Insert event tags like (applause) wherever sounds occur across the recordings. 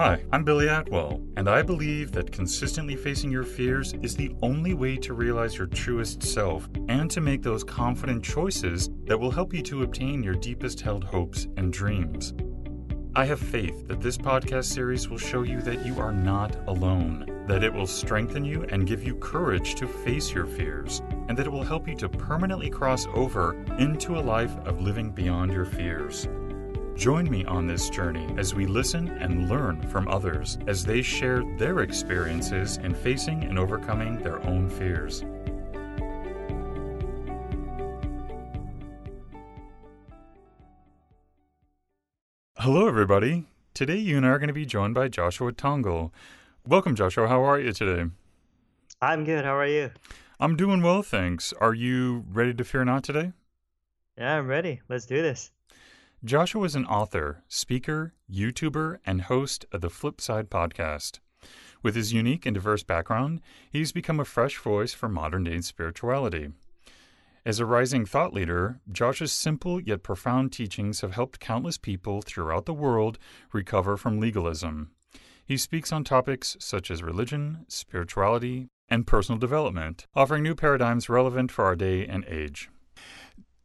Hi, I'm Billy Atwell, and I believe that consistently facing your fears is the only way to realize your truest self and to make those confident choices that will help you to obtain your deepest held hopes and dreams. I have faith that this podcast series will show you that you are not alone, that it will strengthen you and give you courage to face your fears, and that it will help you to permanently cross over into a life of living beyond your fears. Join me on this journey as we listen and learn from others as they share their experiences in facing and overcoming their own fears. Hello, everybody. Today, you and I are going to be joined by Joshua Tongol. Welcome, Joshua. How are you today? I'm good. How are you? I'm doing well, thanks. Are you ready to fear not today? Yeah, I'm ready. Let's do this. Joshua is an author, speaker, YouTuber, and host of the Flipside podcast. With his unique and diverse background, he's become a fresh voice for modern day spirituality. As a rising thought leader, Josh's simple yet profound teachings have helped countless people throughout the world recover from legalism. He speaks on topics such as religion, spirituality, and personal development, offering new paradigms relevant for our day and age.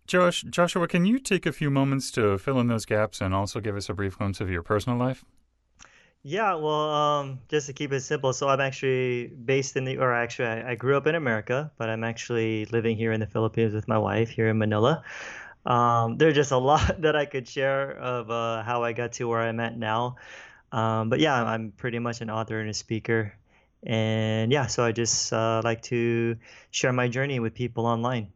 Josh, Joshua, can you take a few moments to fill in those gaps and also give us a brief glimpse of your personal life? Yeah, well, um, just to keep it simple, so I'm actually based in the, or actually, I, I, grew up in America, but I'm actually living here in the Philippines with my wife here in Manila. Um, there's just a (laughs) lot that I could share of uh, how I got to where I'm at now. Um, but yeah, I'm pretty much an author and a speaker. And yeah, so I just uh, like to share my journey with people online.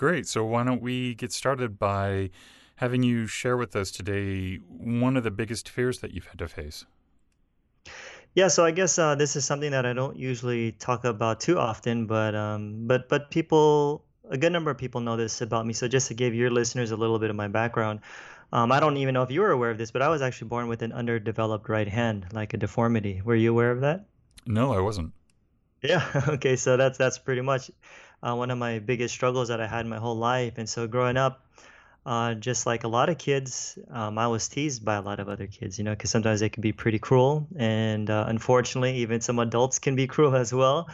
Great. So, why don't we get started by having you share with us today one of the biggest fears that you've had to face? Yeah, so I guess uh, this is something that I don't usually talk about too often, but um, but but people, a good number of people know this about me. So just to give your listeners a little bit of my background, um, I don't even know if you were aware of this, but I was actually born with an underdeveloped right hand, like a deformity. Were you aware of that? No, I wasn't. Yeah. (laughs) Okay. So that's that's pretty much uh, one of my biggest struggles that I had my whole life. And so growing up, uh, just like a lot of kids, um, I was teased by a lot of other kids, you know, because sometimes they can be pretty cruel. And uh, unfortunately, even some adults can be (laughs) cruel as well.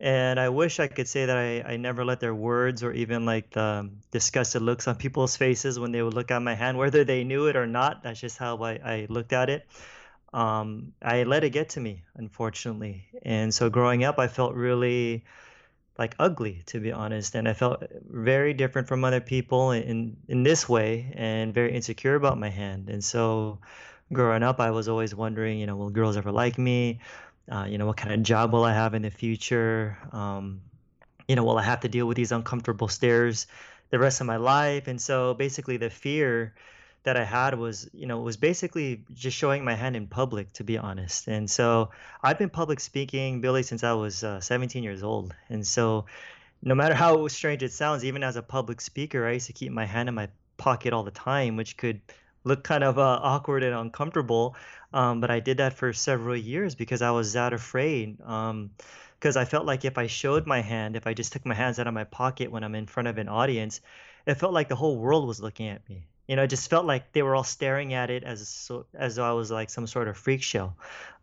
And I wish I could say that I, I never let their words or even like the disgusted looks on people's faces when they would look at my hand, whether they knew it or not. That's just how I, I looked at it. Um, I let it get to me, unfortunately. And so growing up, I felt really like ugly to be honest and i felt very different from other people in in this way and very insecure about my hand and so growing up i was always wondering you know will girls ever like me? Uh, you know what kind of job will i have in the future? Um, you know will i have to deal with these uncomfortable stares the rest of my life? And so basically the fear that I had was, you know, was basically just showing my hand in public, to be honest. And so I've been public speaking, Billy, since I was uh, 17 years old. And so no matter (laughs) how strange it sounds, even as a public speaker, I used to keep my hand in my pocket all the time, which could look kind of uh, awkward and uncomfortable. Um, but I did that for several years because I was that afraid. Because um, I felt like if I showed my hand, if I just took my hands out of my pocket when I'm in front of an audience, it felt like the whole world was looking at me you know, it just felt like they were all staring at it as as though I was like some sort of freak show.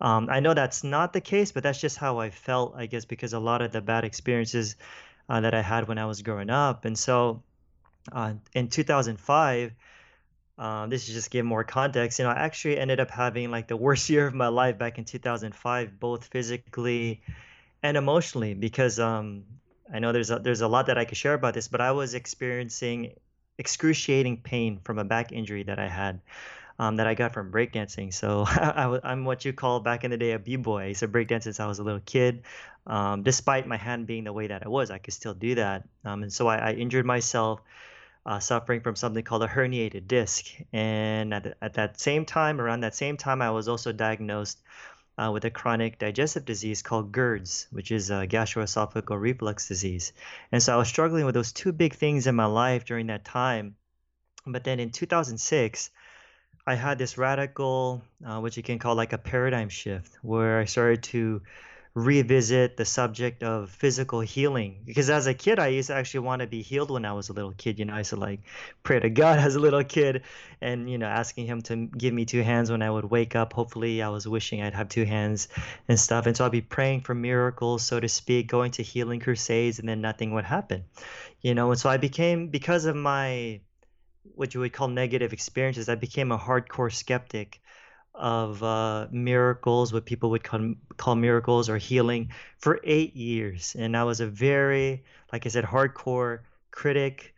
Um, I know that's not the case, but that's just how I felt, I guess, because a lot of the bad experiences uh, that I had when I was growing up, and so uh, in 2005. Um, this is just give more context. You know, I actually ended up having like the worst (laughs) year of my life back in 2005, both physically and emotionally, because um, I know there's a, there's a lot that I could share about this, but I was experiencing excruciating pain from a back injury that I had. Um, that I got from breakdancing. So (laughs) I, am what you call back in the day a b-boy. I used to breakdance since I was a little kid. Um, despite my hand being the way that it was, I could still do that. Um, and so I, I injured myself, uh, suffering from something called a herniated disc. And at, at that same time, around that same time, I was also diagnosed uh, with a chronic digestive disease called GERDS, which is a gastroesophageal reflux disease. And so I was struggling with those two big things in my life during that time. But then in 2006, I had this radical, uh, what you can call like a paradigm shift, where I started to revisit the subject of physical healing. Because as a kid I used to actually want to be healed when I was a little kid. You know I used to like pray to God (laughs) as a little kid and you know asking him to give me two hands when I would wake up. Hopefully I was wishing I'd have two hands and stuff. And so I'd be praying for miracles so to speak going to healing crusades and then nothing would happen you know? And so I became because of my what you would call negative experiences I became a hardcore skeptic of uh, miracles, what people would call, call miracles or healing, for eight years. And I was a very, like I said, hardcore critic.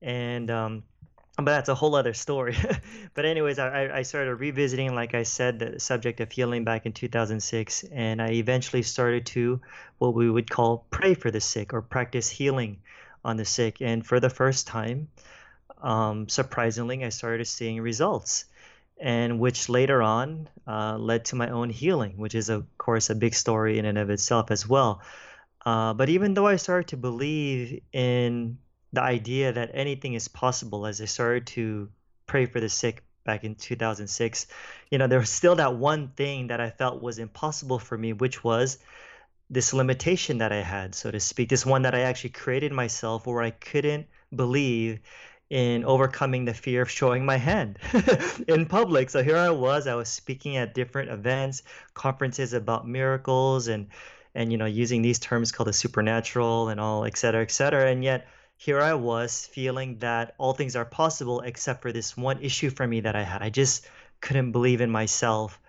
And, um, but that's a whole other story. (laughs) but, anyways, I, I started revisiting, like I said, the subject of healing back in 2006. And I eventually started to what we would call pray for the sick or practice healing on the sick. And for the first time, um, surprisingly, I started seeing results and which later on uh, led to my own healing, which is, of course, a big story in and of itself as well. Uh, but even though I started to believe in the idea that anything is possible as I started to pray for the sick back in 2006, you know, there was still that one thing that I felt was impossible for me, which was this limitation that I had, so to speak, this one that I actually created myself where I couldn't believe in overcoming the fear of showing my hand (laughs) in public. So here I was, I was speaking at different events, conferences about miracles and and you know using these terms called the supernatural and all et cetera, et cetera. And yet here I was feeling that all things are possible except for this one issue for me that I had. I just couldn't believe in myself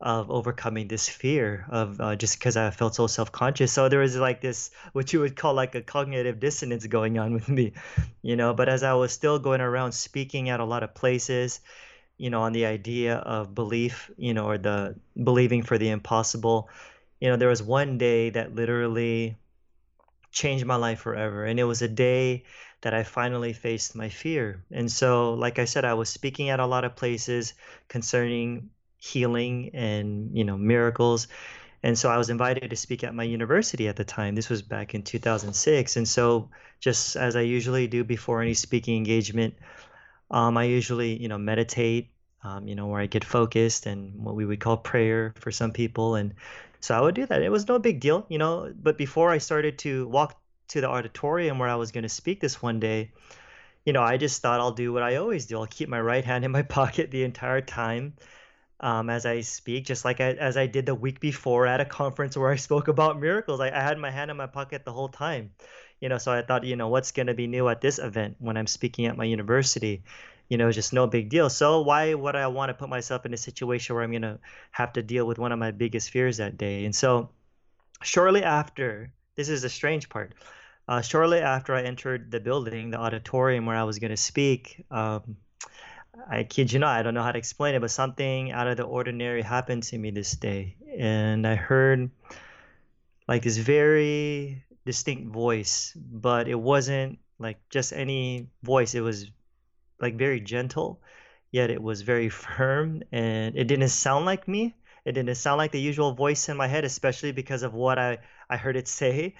of overcoming this fear of uh, just because I felt so self conscious. So there was like this, what you would call like a cognitive dissonance going on (laughs) with me, you know. But as I was still going around speaking at a lot of places, you know, on the idea of belief, you know, or the believing for the impossible, you know, there was one day that literally changed my life forever. And it was a day that I finally faced my fear. And so, like I said, I was speaking at a lot of places concerning healing and you know miracles. And so i was invited to speak at my university at the time. This was back in 2006 and so just as i usually do before any speaking engagement um, i usually you know meditate um, you know where i get focused and what we would call prayer for some people. And so i would do that. It was no big deal you know but before i started to walk to the auditorium where i was going to speak this one day you know i just thought i'll do what i always do. I'll keep my right hand in my (laughs) pocket the entire time um, as I speak, just like I, as I did the week before at a conference where I spoke about miracles. I, I had my hand in my pocket the whole time, you know. So I thought, you know, what's going to be new at this event when I'm speaking at my university? You know, just no big deal. So why would I want to put myself in a situation where I'm going to have to deal with one of my biggest fears that day? And so, shortly after, this is the strange part. Uh, shortly after I entered the building, the auditorium where I was going to speak, um, I kid you not, I don't know how to explain it, but something out of the ordinary happened to me this day. And I heard like this very distinct voice, but it wasn't like just any voice. It was like very gentle, yet it was very (laughs) firm and it didn't sound like me. It didn't sound like the usual voice in my head, especially because of what I, I heard it (laughs) say.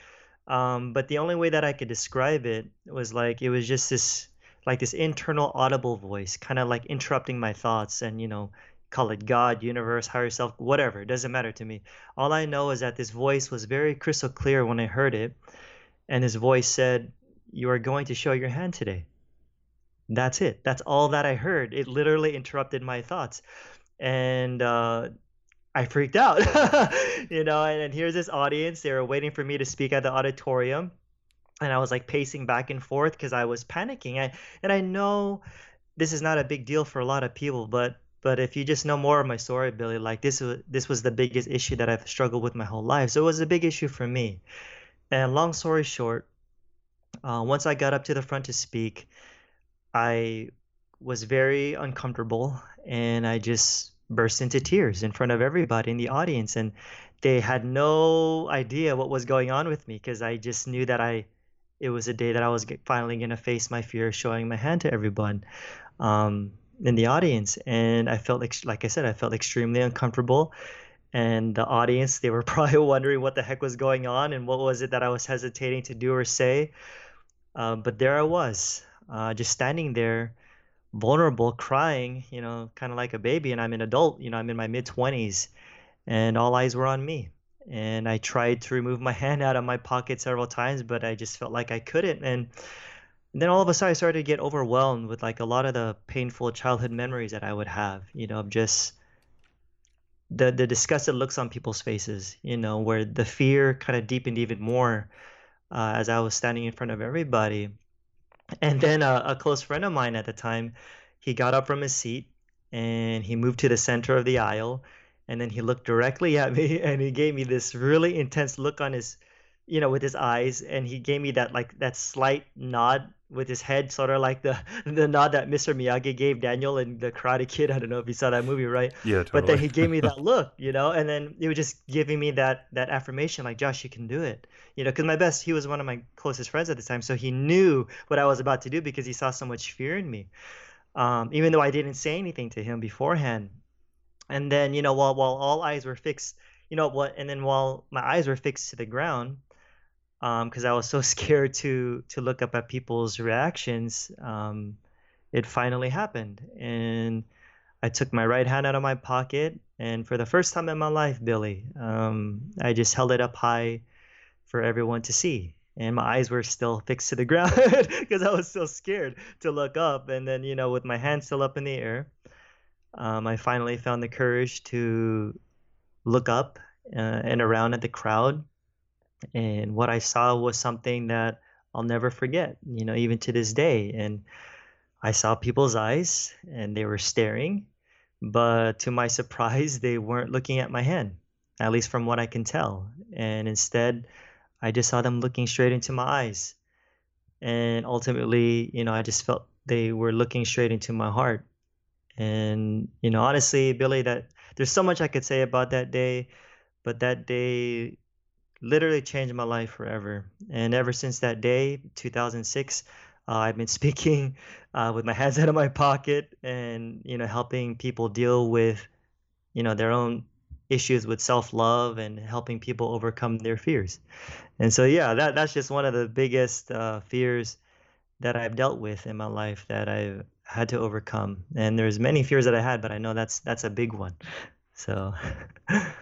Um, but the only way that I could describe it was like it was just this like this internal audible voice, kind of like interrupting my thoughts and, you know, call it God, universe, higher self, whatever. It doesn't matter to me. All I know is that this voice was very crystal clear when I heard it. And his voice said, You are going to show your hand today. That's it. That's all that I heard. It literally interrupted my thoughts. And uh, I freaked out, (laughs) you know. And, and here's this audience. They were waiting for me to speak at the auditorium and I was like pacing back and forth because I was panicking. I and I know this is not a big deal for a lot of people, but but if you just know more of my story, Billy, like this was this was the biggest issue that I've struggled with my whole life. So it was a big issue for me. And long story short, uh, once I got up to the front to speak, I was very uncomfortable, and I just burst into tears in front of everybody in the audience, and they had no idea what was going on with me because I just knew that I it was a day that I was finally going to face my fear of showing my hand to everyone um, in the audience. And I felt, ex- like I said, I felt extremely uncomfortable. And the audience, they were (laughs) probably wondering what the heck was going on and what was it that I was hesitating to do or say. Uh, but there I was, uh, just standing there, vulnerable, crying, you know, kind of like a baby. And I'm an adult, you know, I'm in my mid 20s, and all eyes were on me. And I tried to remove my (laughs) hand out of my pocket several times, but I just felt like I couldn't. And then all of a sudden, I started to get overwhelmed with like a lot of the painful childhood memories that I would have, you know, of just the the disgusted looks on people's faces, you know, where the fear kind of deepened even more uh, as I was standing in front of everybody. And then uh, a close friend of mine at the time, he got up from his seat and he moved to the center of the aisle and then he looked directly at me (laughs) and he gave me this really intense look on his you know with his eyes and he gave me that like that slight nod with his head sort of like the (laughs) the nod that Mr. Miyagi gave Daniel in the Karate Kid. I don't know if you saw that movie, right? Yeah, totally. But then he gave me that (laughs) look, you know, and then he was just giving me that that affirmation, like Josh, you can do it, you know, because my best, he was one of my closest friends at the time, so he knew what I was about to do because he saw so much fear in me, um, even though I didn't say anything to him beforehand. And then you know, while while all eyes were fixed, you know what, and then while my eyes were fixed to the ground because um, I was so (laughs) scared to to look up at people's reactions. Um, it finally happened, and I took my right hand out of my pocket, and for the first time in my life, Billy, um, I just held it up high for everyone to see. And my eyes were still fixed to the (laughs) ground because I was so scared to look up. And then, you know, with my hand still up in the air, um, I finally found the courage to look up uh, and around at the crowd and what I saw was something that I'll never forget, you know, even to this day. And I saw people's eyes and they were staring, but to my (laughs) surprise, they weren't looking at my hand, at least from what I can tell. And instead, I just saw them looking straight into my eyes. And ultimately, you know, I just felt they were looking straight into my heart. And, you know, honestly, Billy, that there's so much I could say about that day, but that day literally changed my life forever. And ever since that day, 2006, uh, I've been (laughs) speaking uh, with my hands (laughs) out of my pocket and you know helping people deal with you know their own issues with self-love and helping people overcome their fears. And so yeah, that that's just one of the biggest uh, fears that I've dealt with in my life that I've had to overcome. And there's many fears that I had, but I know that's that's a big one. So (laughs)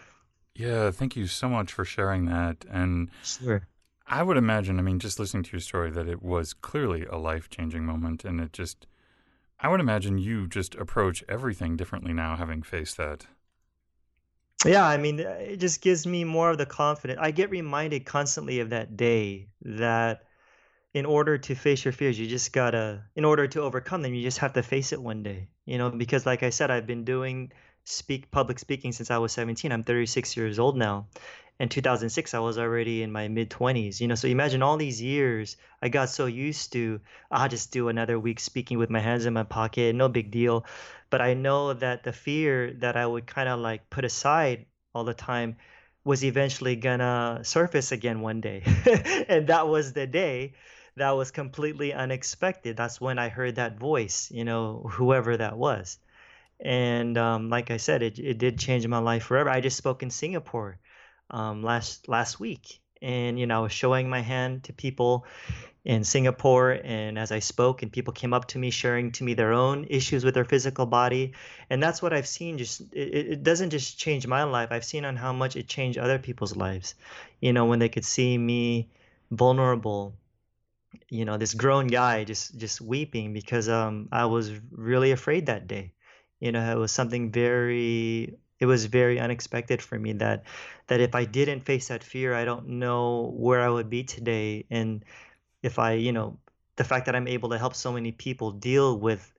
Yeah, thank you so much for sharing that. And Sure. I would imagine, I mean, just listening to your story, that it was clearly a life changing moment. And it just, I would imagine you just approach everything differently now, having faced that. Yeah, I mean, it just gives me more of the confidence. I get reminded constantly of that day that in order to face your fears, you just gotta, in order to overcome them, you just have to face it one day. You know, because like I said, I've been doing speak public speaking since I was 17. I'm 36 years old now. In 2006, I was already in my mid 20s. You know, so imagine all these years I got so used to, I'll just do another week speaking with my hands in my pocket, no big deal. But I know that the fear that I would kind of like put aside all the time was eventually gonna surface again one day. (laughs) and that was the day that was completely unexpected. That's when I heard that voice, you know, whoever that was and um, like I said, it, it did change my life forever. I just spoke in Singapore um, last last week, and you know I was showing my hand to people in Singapore, and as I spoke, and people came up to me sharing to me their own issues with their physical body, and that's what I've seen. Just it, it doesn't just change my life. I've seen on how much it changed other people's lives. You know when they could see me vulnerable you know this grown guy just just weeping because um I was really afraid that day. You know it was something very it was very unexpected for me that that if I didn't face that fear I don't know where I would be today. And if I you know the fact that I'm able to help so many people deal with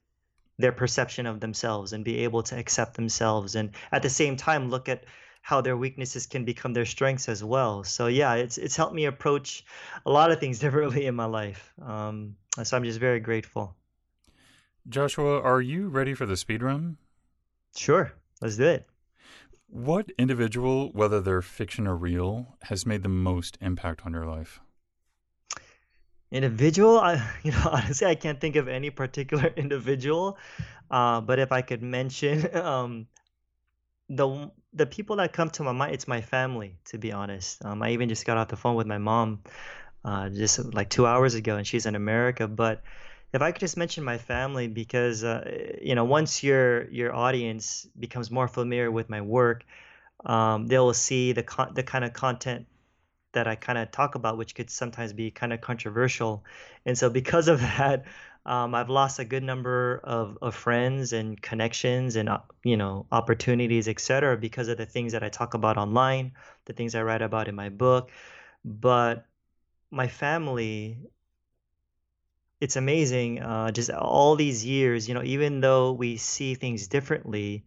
their perception of themselves and be able to accept themselves and at the same time look at how their weaknesses can become their strengths as well. So yeah, it's it's helped me approach a lot of things (laughs) differently in my life. Um, so I'm just very grateful. Joshua, are you ready for the speed run? Sure, let's do it. What individual, whether they're fiction or real, has made the most impact on your life? Individual, I, (laughs) you know, honestly, I can't think of any particular (laughs) individual. Uh, but if I could mention um, the the people that come to my mind, it's my family. To be honest, um, I even just got off the phone with my mom uh, just like two hours ago, and she's in America. But if I could just mention my family, because uh, you know, once your your audience becomes more familiar with my work, um, they will see the con- the kind of content that I kind of talk about, which could sometimes be kind of controversial. And so because of (laughs) that, um, I've lost a good number of, of friends and connections and uh, you know opportunities, etc., because of the things that I talk about online, the things I write about in my book. But my family, it's amazing. Uh, just all these years, you know, even though we see things differently,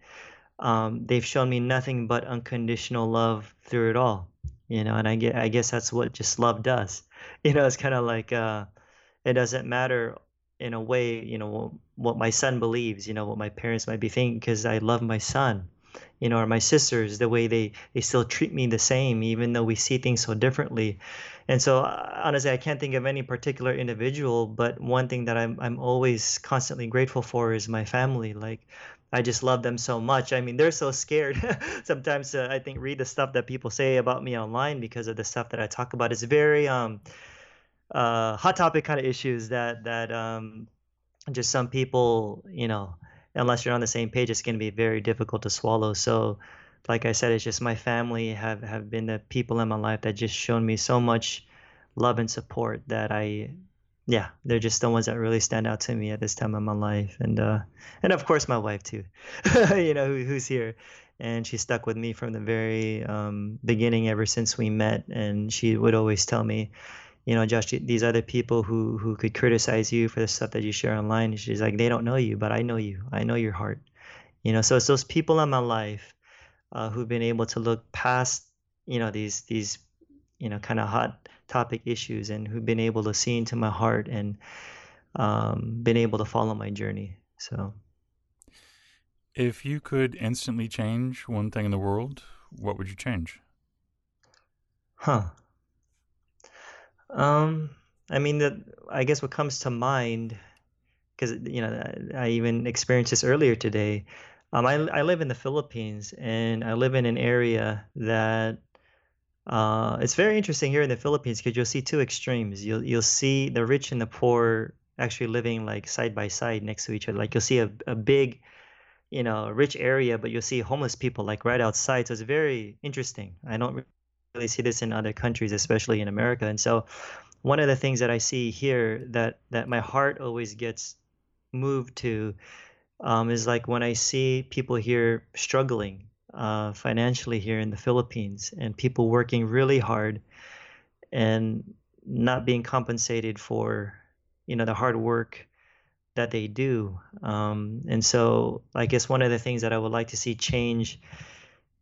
um, they've shown me nothing but unconditional love through it all you know and i get i guess that's what just love does (laughs) you know it's kind of like uh it doesn't matter in a way you know what my son believes you know what my parents might be thinking because i love my son you know or my sisters the way they they still treat me the same even though we see things so differently and so uh, honestly i can't think of any particular individual but one thing that i'm i'm always constantly grateful for is my family like I just love them so much. I mean, they're so scared. (laughs) Sometimes uh, I think read the stuff that people say about me online because of the stuff that I talk about. It's very um, uh, hot topic kind of issues that that um, just some people, you know, unless you're on the same page, it's going to be very difficult to swallow. So, like I said, it's just my family have have been the people in my life that just shown me so much love and support that I yeah, they're just the ones that really stand out to me at this time of my life, and uh, and of course my wife too, (laughs) you know, who, who's here, and she stuck with me from the very um, beginning, ever since we met, and she would always tell me, you know, Josh, these other people who who could criticize you for the stuff that you share online, she's like, they don't know you, but I know you, I know your heart, you know, so it's those people in my life uh, who've been able to look past, you know, these these, you know, kind of hot topic issues and who've been able to see into my heart and um, been able to follow my journey. So, if you could instantly change one thing in the world, what would you change? Huh. Um, I mean, that I guess what comes to mind, because you know, I even experienced this earlier today. Um, I I live in the Philippines, and I live in an area that uh, it's very interesting here in the Philippines because you'll see two extremes. You'll you'll see the rich and the poor actually living like side by side next to each other. Like you'll see a, a big, you know, rich area, but you'll see homeless people like right outside. So it's very interesting. I don't see this in other countries, especially in America. And so, one of the things that I see here that that my heart always gets moved to um, is like when I see people here struggling uh, financially here in the Philippines and people working really hard and not being compensated for you know the hard work that they do um, and so i guess one of the things that i would like to see change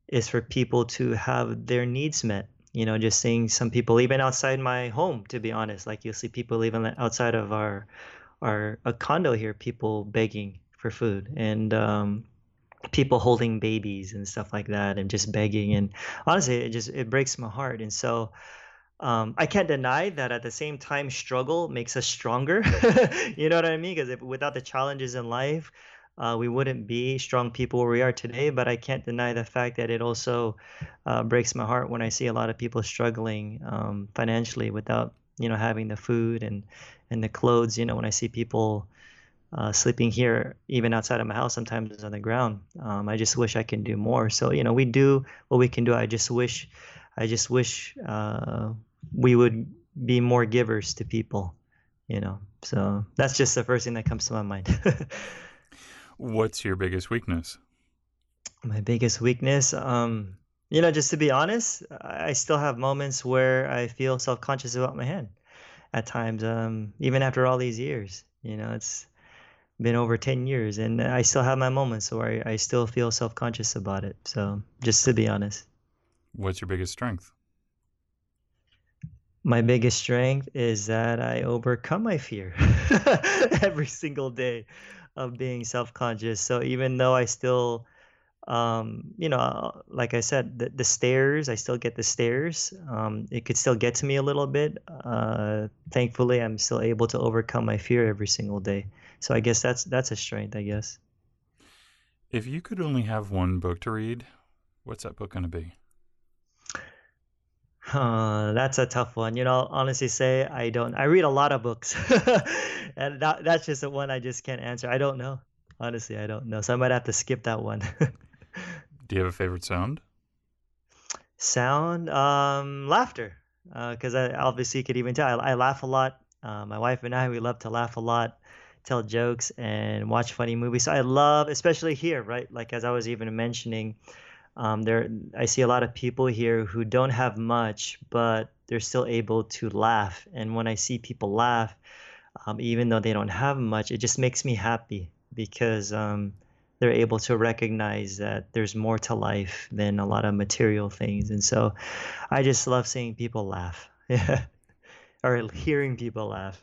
is for people to have their needs met. You know just seeing some people even outside my home to be honest. Like you'll see people even outside of our our a condo here people begging for food and um, people holding babies and stuff like that and just begging. And honestly it just it breaks my heart. And so um, I can't deny that at the same time struggle makes us stronger. (laughs) You know what I mean? Because without the challenges in life uh, we wouldn't be strong people where we are today but I can't deny the fact that it also uh, breaks my heart when I see a lot of people struggling um, financially without you know having the food and and the clothes you know when I see people uh, sleeping here, even outside of my house, sometimes on the ground. Um, I just wish I can do more. So you know, we do what we can do. I just wish, I just wish uh, we would be more givers to people. You know, so that's just the first thing that comes to my mind. (laughs) What's your biggest weakness? My biggest weakness, um, you know, just to be honest, I still have moments where I feel self-conscious about my hand at times, um, even after all these years. You know, it's been over 10 years and I still have my moments where I, I still feel self conscious about it. So, just to be honest. What's your biggest strength? My biggest strength is that I overcome my fear (laughs) every single day of being self conscious. So, even though I still, um, you know, like I said, the, the stares, I still get the stares. Um, it could still get to me a little bit. Uh, thankfully, I'm still able to overcome my fear every single day. So I guess that's that's a strength, I guess. If you could only have one book to read, what's that book going to be? Uh, that's a tough one. You know, honestly say I don't. I read a lot of books, (laughs) and that, that's just the one I just can't answer. I don't know. Honestly, I don't know. So I might have to skip that one. (laughs) Do you have a favorite sound? Sound, um, laughter, because I obviously you could even tell I, I laugh a lot. Uh, my wife and I we love to laugh a lot, tell jokes, and watch funny movies. So I love, especially here, right? Like as I was even mentioning, um, there I see a lot of people here who don't have much, but they're still able to laugh. And when I see people laugh, um, even though they don't have much, it just makes me happy because um, they're able to recognize that there's more to life than a lot of material things. And so I just love seeing people laugh. (laughs) Or hearing people laugh.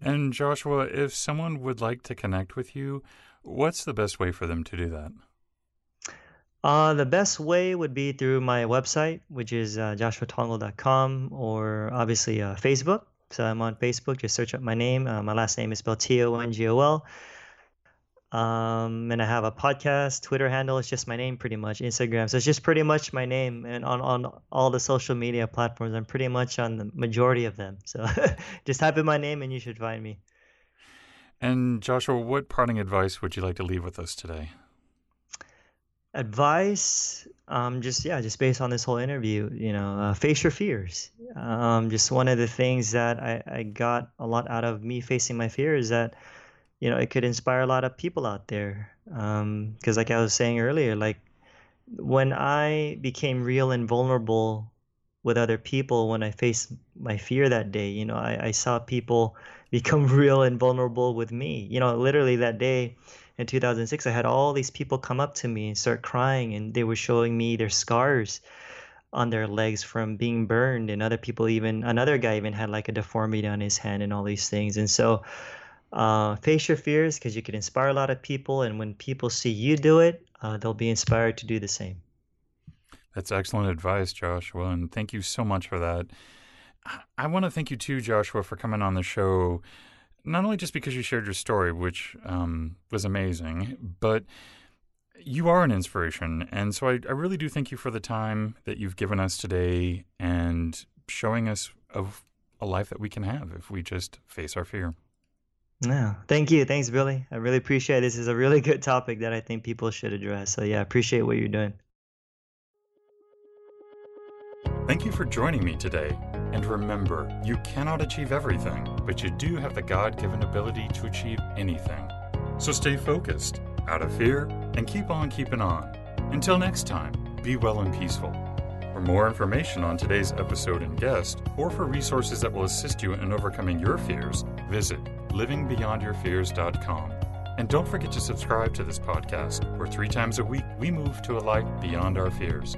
And Joshua, if someone would like to connect with you, what's the best way for them to do that? Uh, the best way would be through my website, which is uh, joshuatongol.com, or obviously uh, Facebook. So I'm on Facebook. Just search up my name. Uh, my last name is spelled T O N G O L. Um, and I have a podcast, Twitter handle. It's just my name, pretty much. Instagram. So it's just pretty much my name. And on, on all the social media platforms, I'm pretty much on the majority of them. So (laughs) just type in my name and you should find me. And Joshua, what parting advice would you like to leave with us today? Advice, um, just yeah, just based on this whole interview, you know, uh, face your fears. Um, just one of the things that I, I got a lot out of me facing my fear is that you know it could inspire a lot of people out there because um, like i was saying earlier like when i became real and vulnerable with other people when i faced my fear that day you know i, I saw people (laughs) become real and vulnerable with me you know literally that day in 2006 i had all these people come up to me and start crying and they were showing me their scars on their legs from being burned and other people even another guy even had like a deformity on his hand and all these things and so uh, face your fears because you can inspire a lot of people, and when people see you do it, uh, they'll be inspired to do the same. That's excellent advice, Joshua, and thank you so much for that. I want to thank you too, Joshua, for coming on the show. Not only just because you shared your story, which um, was amazing, but you are an inspiration. And so I, I really do thank you for the time that you've given us today and showing us of a life that we can have if we just face our fear. Yeah, thank you. Thanks, Billy. I really appreciate it. This is a really good topic that I think people should address. So, yeah, appreciate what you're doing. Thank you for joining me today. And remember, you cannot achieve everything, but you do have the God given ability to achieve anything. So stay focused, out of fear, and keep on keeping on. Until next time, be well and peaceful. For more information on today's episode and guest, or for resources that will assist you in overcoming your fears, visit livingbeyondyourfears.com. And don't forget to subscribe to this podcast, where three times a week we move to a life beyond our fears.